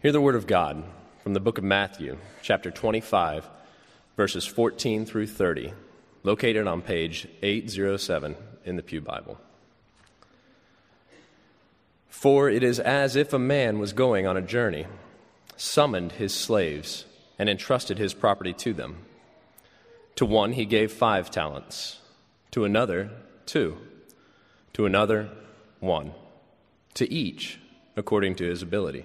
Hear the word of God from the book of Matthew, chapter 25, verses 14 through 30, located on page 807 in the Pew Bible. For it is as if a man was going on a journey, summoned his slaves, and entrusted his property to them. To one he gave five talents, to another, two, to another, one, to each according to his ability.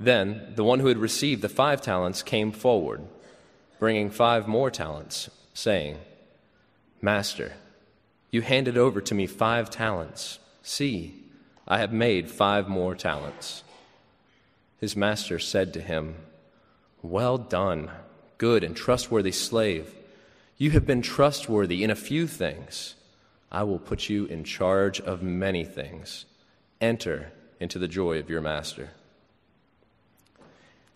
Then the one who had received the five talents came forward, bringing five more talents, saying, Master, you handed over to me five talents. See, I have made five more talents. His master said to him, Well done, good and trustworthy slave. You have been trustworthy in a few things. I will put you in charge of many things. Enter into the joy of your master.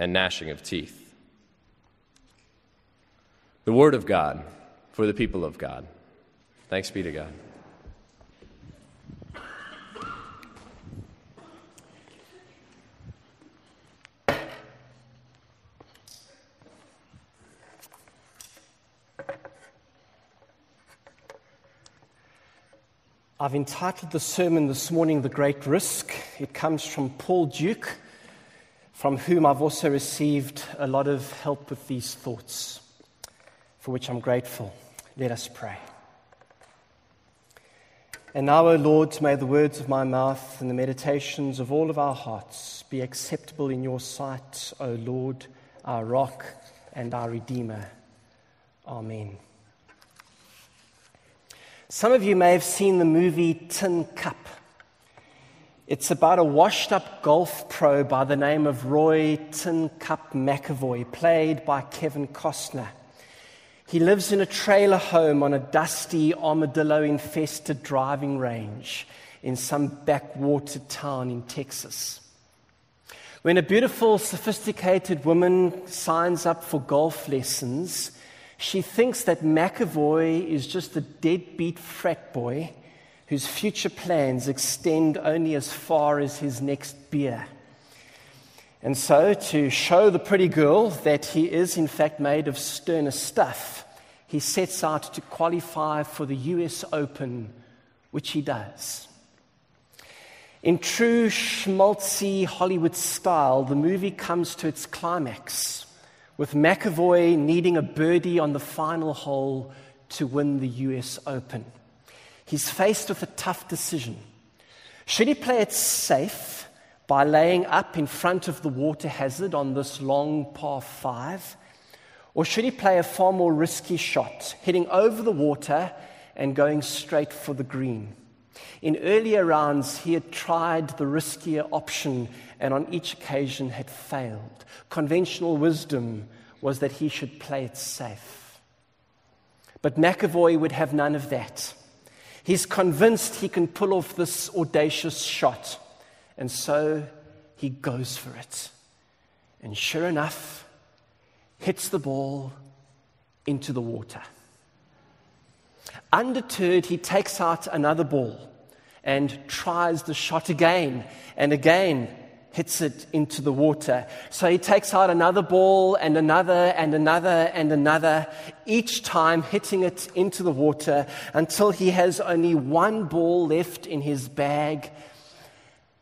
and gnashing of teeth. The Word of God for the people of God. Thanks be to God. I've entitled the sermon this morning The Great Risk. It comes from Paul Duke from whom I've also received a lot of help with these thoughts, for which I'm grateful. Let us pray. And now, O Lord, may the words of my mouth and the meditations of all of our hearts be acceptable in your sight, O Lord, our rock and our Redeemer. Amen. Some of you may have seen the movie Tin Cup. It's about a washed up golf pro by the name of Roy Tin Cup McAvoy, played by Kevin Costner. He lives in a trailer home on a dusty, armadillo infested driving range in some backwater town in Texas. When a beautiful, sophisticated woman signs up for golf lessons, she thinks that McAvoy is just a deadbeat frat boy whose future plans extend only as far as his next beer. And so, to show the pretty girl that he is in fact made of sterner stuff, he sets out to qualify for the US Open, which he does. In true schmaltzy Hollywood style, the movie comes to its climax with McAvoy needing a birdie on the final hole to win the US Open. He's faced with a tough decision. Should he play it safe by laying up in front of the water hazard on this long par five? Or should he play a far more risky shot, heading over the water and going straight for the green? In earlier rounds, he had tried the riskier option and on each occasion had failed. Conventional wisdom was that he should play it safe. But McAvoy would have none of that. He's convinced he can pull off this audacious shot, and so he goes for it. And sure enough, hits the ball into the water. Undeterred, he takes out another ball and tries the shot again and again hits it into the water. So he takes out another ball and another and another and another, each time hitting it into the water until he has only one ball left in his bag.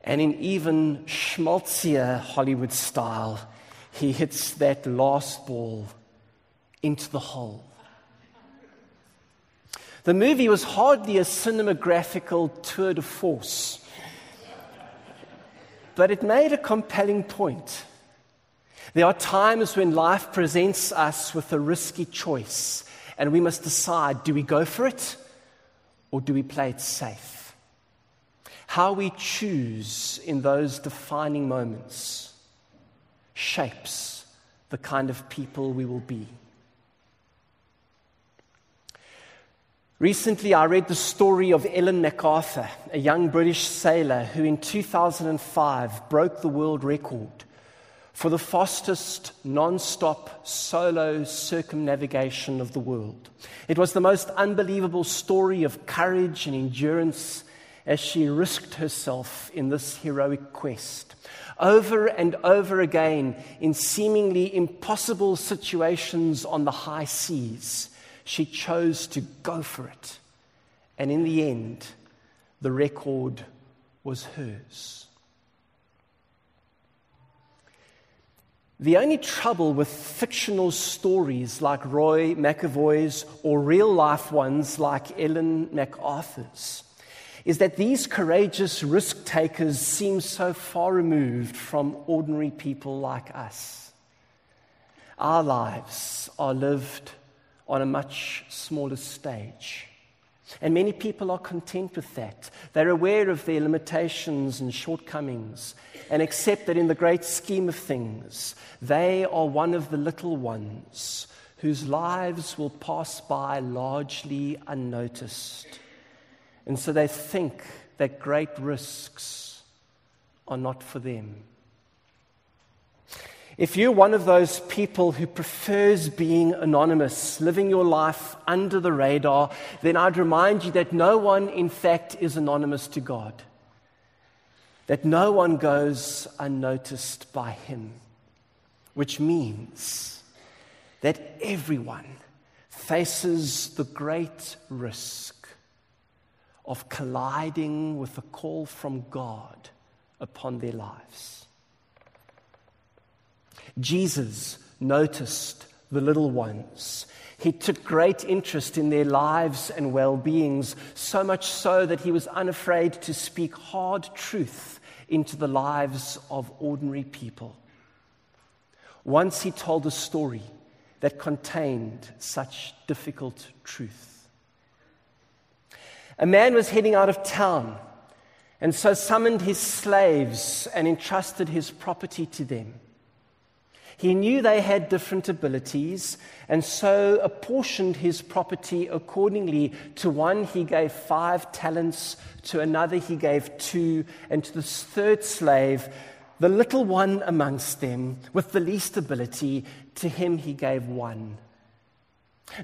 And in even schmaltzier Hollywood style, he hits that last ball into the hole. The movie was hardly a cinematographical tour de force, but it made a compelling point. There are times when life presents us with a risky choice, and we must decide do we go for it or do we play it safe? How we choose in those defining moments shapes the kind of people we will be. Recently, I read the story of Ellen MacArthur, a young British sailor who in 2005 broke the world record for the fastest non stop solo circumnavigation of the world. It was the most unbelievable story of courage and endurance as she risked herself in this heroic quest. Over and over again, in seemingly impossible situations on the high seas, she chose to go for it. And in the end, the record was hers. The only trouble with fictional stories like Roy McAvoy's or real life ones like Ellen MacArthur's is that these courageous risk takers seem so far removed from ordinary people like us. Our lives are lived on a much smaller stage. And many people are content with that. They're aware of their limitations and shortcomings and accept that in the great scheme of things, they are one of the little ones whose lives will pass by largely unnoticed. And so they think that great risks are not for them. If you're one of those people who prefers being anonymous, living your life under the radar, then I'd remind you that no one, in fact, is anonymous to God. That no one goes unnoticed by Him, which means that everyone faces the great risk of colliding with a call from God upon their lives. Jesus noticed the little ones. He took great interest in their lives and well beings, so much so that he was unafraid to speak hard truth into the lives of ordinary people. Once he told a story that contained such difficult truth. A man was heading out of town and so summoned his slaves and entrusted his property to them. He knew they had different abilities, and so apportioned his property accordingly. To one, he gave five talents, to another, he gave two, and to the third slave, the little one amongst them, with the least ability, to him he gave one.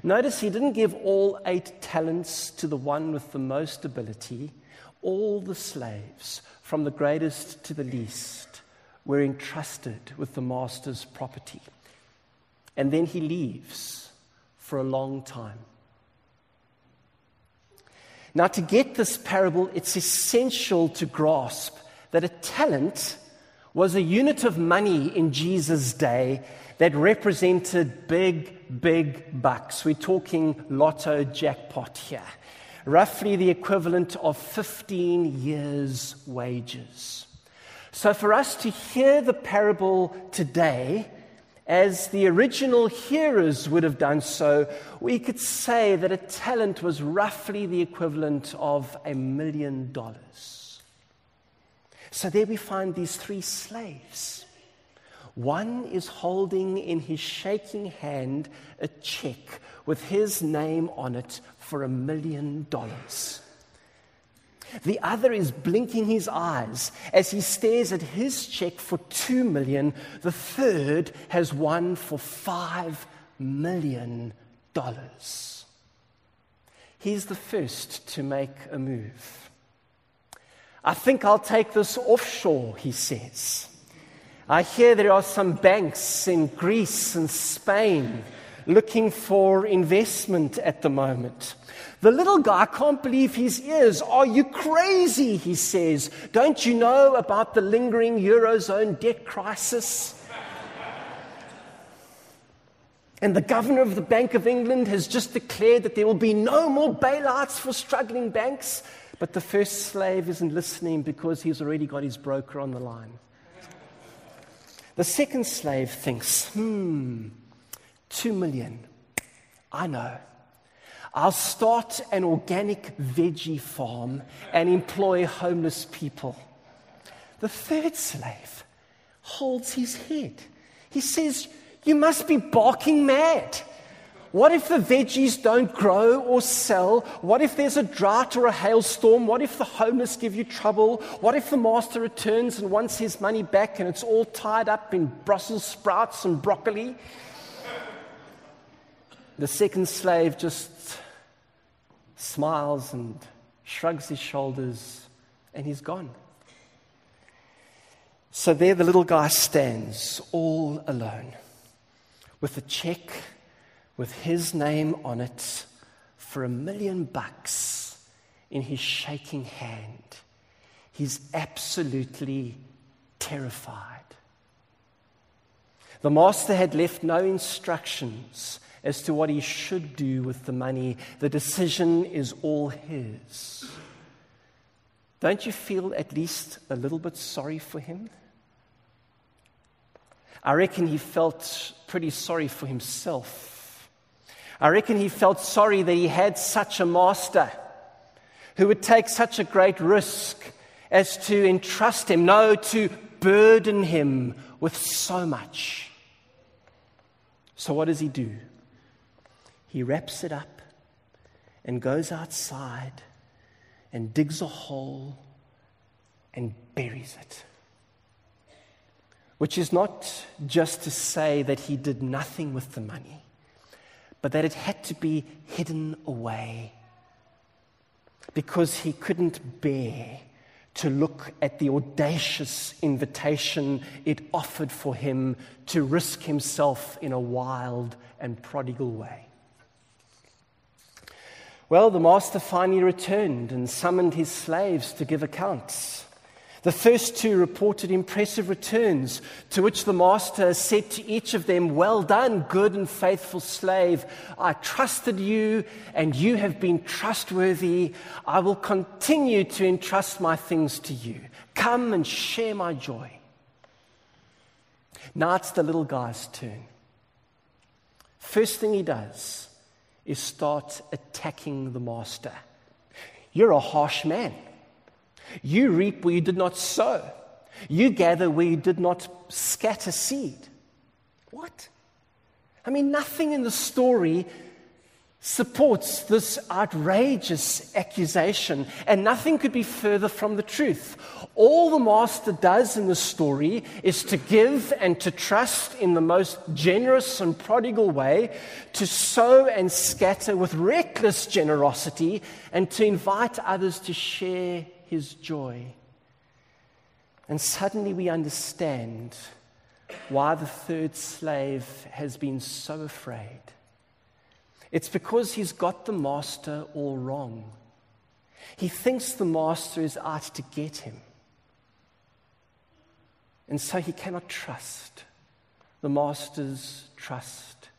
Notice he didn't give all eight talents to the one with the most ability, all the slaves, from the greatest to the least were entrusted with the master's property. And then he leaves for a long time. Now, to get this parable, it's essential to grasp that a talent was a unit of money in Jesus' day that represented big, big bucks. We're talking lotto jackpot here, roughly the equivalent of 15 years' wages. So, for us to hear the parable today, as the original hearers would have done so, we could say that a talent was roughly the equivalent of a million dollars. So, there we find these three slaves. One is holding in his shaking hand a check with his name on it for a million dollars. The other is blinking his eyes as he stares at his check for two million. The third has one for five million dollars. He's the first to make a move. I think I'll take this offshore, he says. I hear there are some banks in Greece and Spain looking for investment at the moment. The little guy can't believe his ears. Are you crazy? He says. Don't you know about the lingering Eurozone debt crisis? And the governor of the Bank of England has just declared that there will be no more bailouts for struggling banks. But the first slave isn't listening because he's already got his broker on the line. The second slave thinks, hmm, two million. I know. I'll start an organic veggie farm and employ homeless people. The third slave holds his head. He says, You must be barking mad. What if the veggies don't grow or sell? What if there's a drought or a hailstorm? What if the homeless give you trouble? What if the master returns and wants his money back and it's all tied up in Brussels sprouts and broccoli? The second slave just smiles and shrugs his shoulders and he's gone. So there the little guy stands all alone with a check with his name on it for a million bucks in his shaking hand. He's absolutely terrified. The master had left no instructions as to what he should do with the money. The decision is all his. Don't you feel at least a little bit sorry for him? I reckon he felt pretty sorry for himself I reckon he felt sorry that he had such a master who would take such a great risk as to entrust him, no, to burden him with so much. So, what does he do? He wraps it up and goes outside and digs a hole and buries it. Which is not just to say that he did nothing with the money but that it had to be hidden away because he couldn't bear to look at the audacious invitation it offered for him to risk himself in a wild and prodigal way. Well, the master finally returned and summoned his slaves to give accounts. The first two reported impressive returns, to which the master said to each of them, Well done, good and faithful slave. I trusted you, and you have been trustworthy. I will continue to entrust my things to you. Come and share my joy. Now it's the little guy's turn. First thing he does is start attacking the master. You're a harsh man. You reap where you did not sow. You gather where you did not scatter seed. What? I mean, nothing in the story supports this outrageous accusation, and nothing could be further from the truth. All the master does in the story is to give and to trust in the most generous and prodigal way, to sow and scatter with reckless generosity, and to invite others to share his joy. And suddenly we understand why the third slave has been so afraid. It's because he's got the master all wrong. He thinks the master is out to get him. And so he cannot trust the master's trust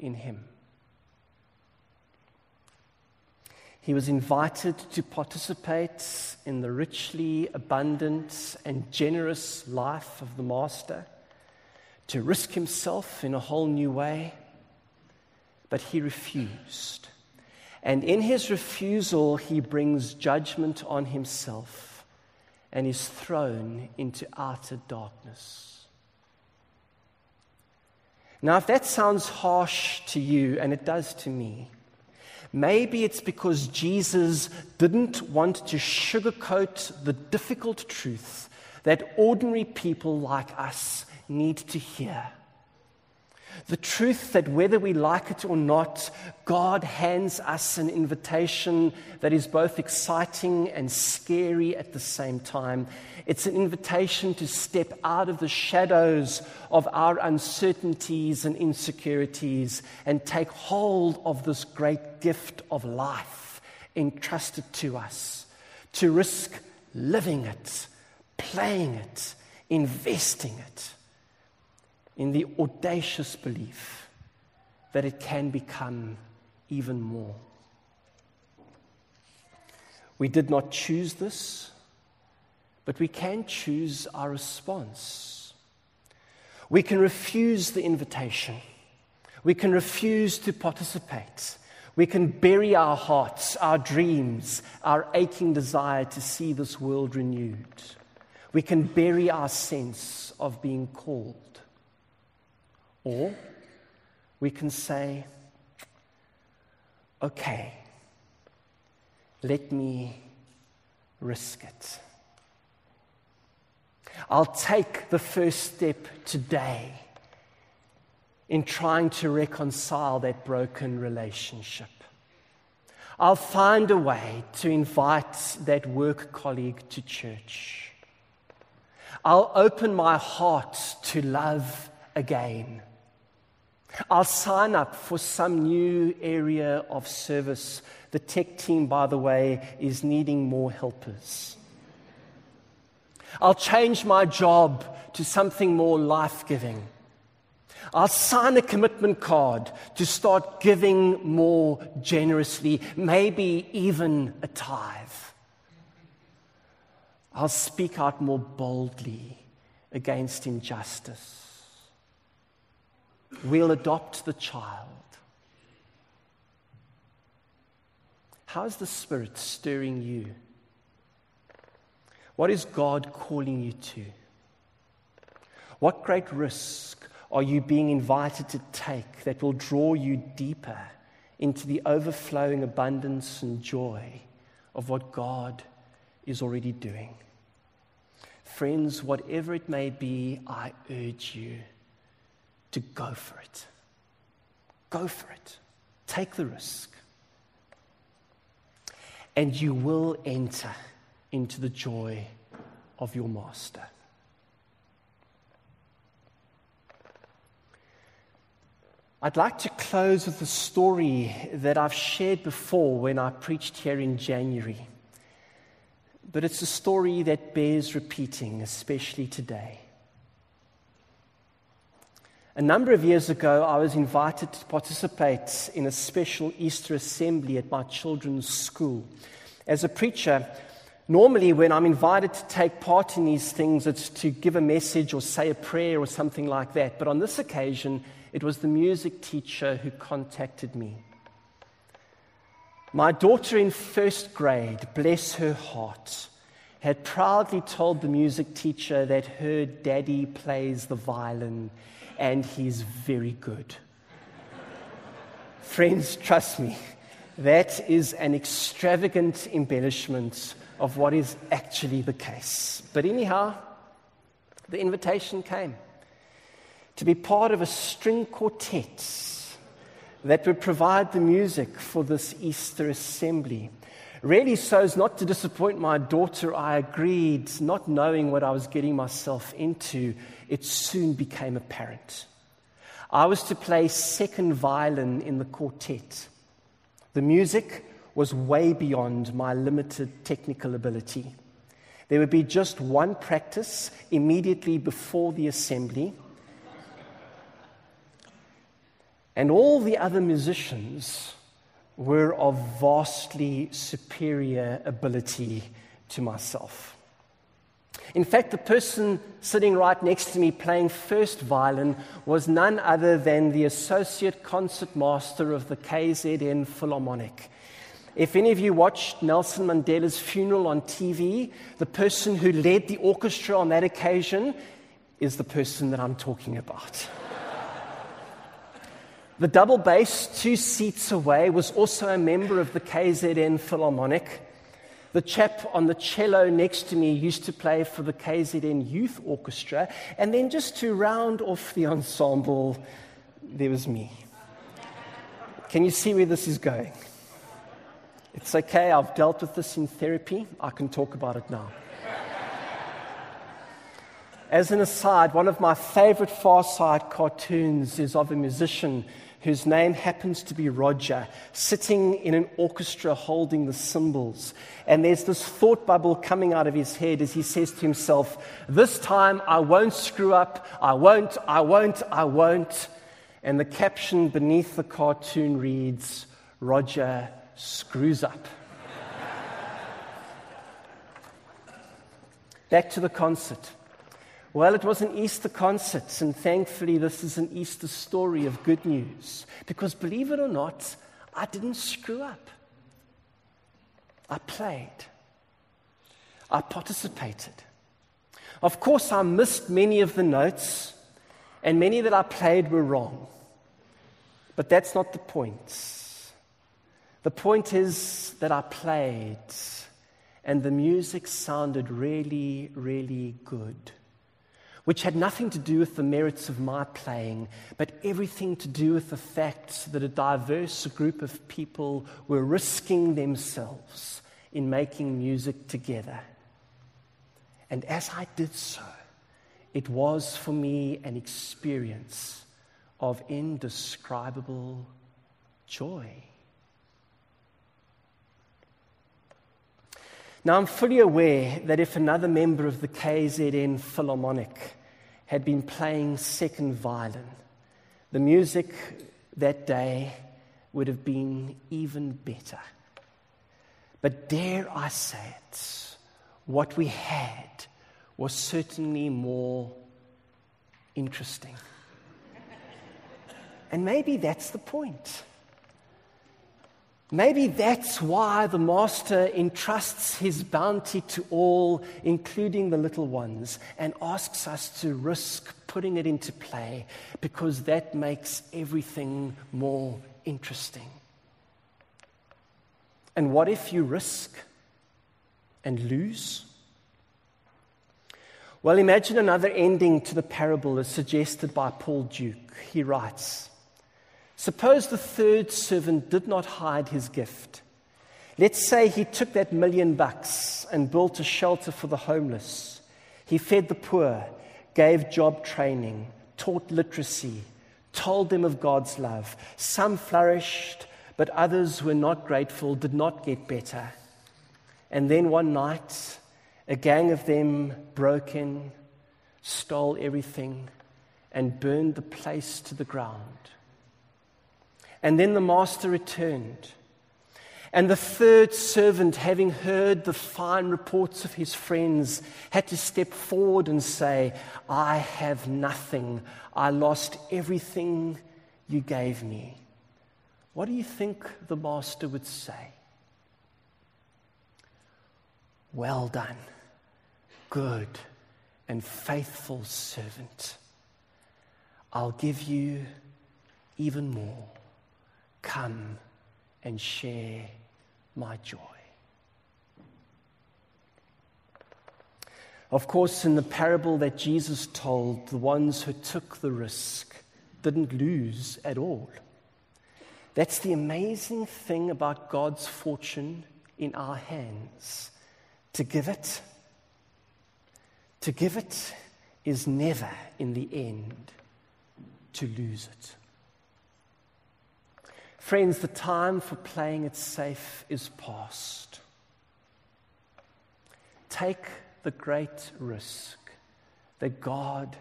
in him. He was invited to participate in the richly abundant and generous life of the Master, to risk himself in a whole new way, but he refused. And in his refusal, he brings judgment on himself and is thrown into utter darkness. Now, if that sounds harsh to you, and it does to me, maybe it's because Jesus didn't want to sugarcoat the difficult truth that ordinary people like us need to hear. The truth that whether we like it or not, God hands us an invitation that is both exciting and scary at the same time. It's an invitation to step out of the shadows of our uncertainties and insecurities and take hold of this great gift of life entrusted to us, to risk living it, playing it, investing it in the audacious belief that it can become even more. We did not choose this, but we can choose our response. We can refuse the invitation. We can refuse to participate. We can bury our hearts, our dreams, our aching desire to see this world renewed. We can bury our sense of being called. Or we can say, okay, let me risk it. I'll take the first step today in trying to reconcile that broken relationship. I'll find a way to invite that work colleague to church. I'll open my heart to love again. I'll sign up for some new area of service. The tech team, by the way, is needing more helpers. I'll change my job to something more life giving. I'll sign a commitment card to start giving more generously, maybe even a tithe. I'll speak out more boldly against injustice. We'll adopt the child. How is the Spirit stirring you? What is God calling you to? What great risk are you being invited to take that will draw you deeper into the overflowing abundance and joy of what God is already doing? Friends, whatever it may be, I urge you to go for it. Go for it. Take the risk. And you will enter into the joy of your master. I'd like to close with a story that I've shared before when I preached here in January. But it's a story that bears repeating, especially today. A number of years ago, I was invited to participate in a special Easter assembly at my children's school. As a preacher, normally when I'm invited to take part in these things, it's to give a message or say a prayer or something like that. But on this occasion, it was the music teacher who contacted me. My daughter in first grade, bless her heart, had proudly told the music teacher that her daddy plays the violin and he's very good. Friends, trust me, that is an extravagant embellishment of what is actually the case. But anyhow, the invitation came to be part of a string quartet that would provide the music for this Easter assembly. Really, so as not to disappoint my daughter, I agreed, not knowing what I was getting myself into. It soon became apparent. I was to play second violin in the quartet. The music was way beyond my limited technical ability. There would be just one practice immediately before the assembly. And all the other musicians were of vastly superior ability to myself. In fact, the person sitting right next to me playing first violin was none other than the associate concertmaster of the KZN Philharmonic. If any of you watched Nelson Mandela's funeral on TV, the person who led the orchestra on that occasion is the person that I'm talking about. The double bass, two seats away, was also a member of the KZN Philharmonic. The chap on the cello next to me used to play for the KZN Youth Orchestra. And then just to round off the ensemble, there was me. Can you see where this is going? It's okay, I've dealt with this in therapy. I can talk about it now. As an aside, one of my favorite Far Side cartoons is of a musician whose name happens to be Roger, sitting in an orchestra holding the cymbals. And there's this thought bubble coming out of his head as he says to himself, This time I won't screw up, I won't, I won't, I won't. And the caption beneath the cartoon reads, Roger screws up. Back to the concert. Well, it was an Easter concert, and thankfully, this is an Easter story of good news. Because believe it or not, I didn't screw up. I played, I participated. Of course, I missed many of the notes, and many that I played were wrong. But that's not the point. The point is that I played and the music sounded really, really good, which had nothing to do with the merits of my playing, but everything to do with the fact that a diverse group of people were risking themselves in making music together. And as I did so, it was for me an experience of indescribable joy. Now, I'm fully aware that if another member of the KZN Philharmonic had been playing second violin, the music that day would have been even better. But dare I say it, what we had was certainly more interesting. And maybe that's the point. Maybe that's why the Master entrusts his bounty to all, including the little ones, and asks us to risk putting it into play because that makes everything more interesting. And what if you risk and lose? Well, imagine another ending to the parable as suggested by Paul Duke. He writes, Suppose the third servant did not hide his gift. Let's say he took that million bucks and built a shelter for the homeless. He fed the poor, gave job training, taught literacy, told them of God's love. Some flourished, but others were not grateful, did not get better. And then one night, a gang of them broke in, stole everything, and burned the place to the ground. And then the master returned. And the third servant, having heard the fine reports of his friends, had to step forward and say, I have nothing. I lost everything you gave me. What do you think the master would say? Well done, good and faithful servant. I'll give you even more. Come and share my joy. Of course, in the parable that Jesus told, the ones who took the risk didn't lose at all. That's the amazing thing about God's fortune in our hands. To give it, to give it is never in the end to lose it. Friends, the time for playing it safe is past. Take the great risk that God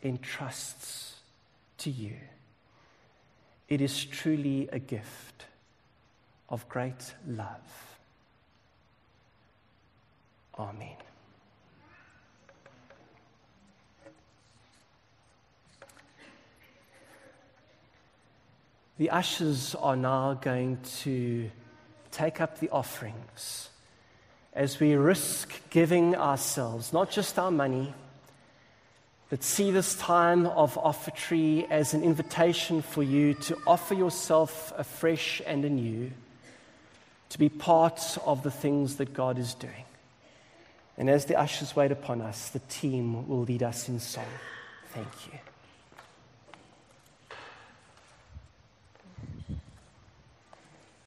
entrusts to you. It is truly a gift of great love. Amen. The ushers are now going to take up the offerings as we risk giving ourselves, not just our money, but see this time of offertory as an invitation for you to offer yourself afresh and anew, to be part of the things that God is doing. And as the ushers wait upon us, the team will lead us in song. Thank you.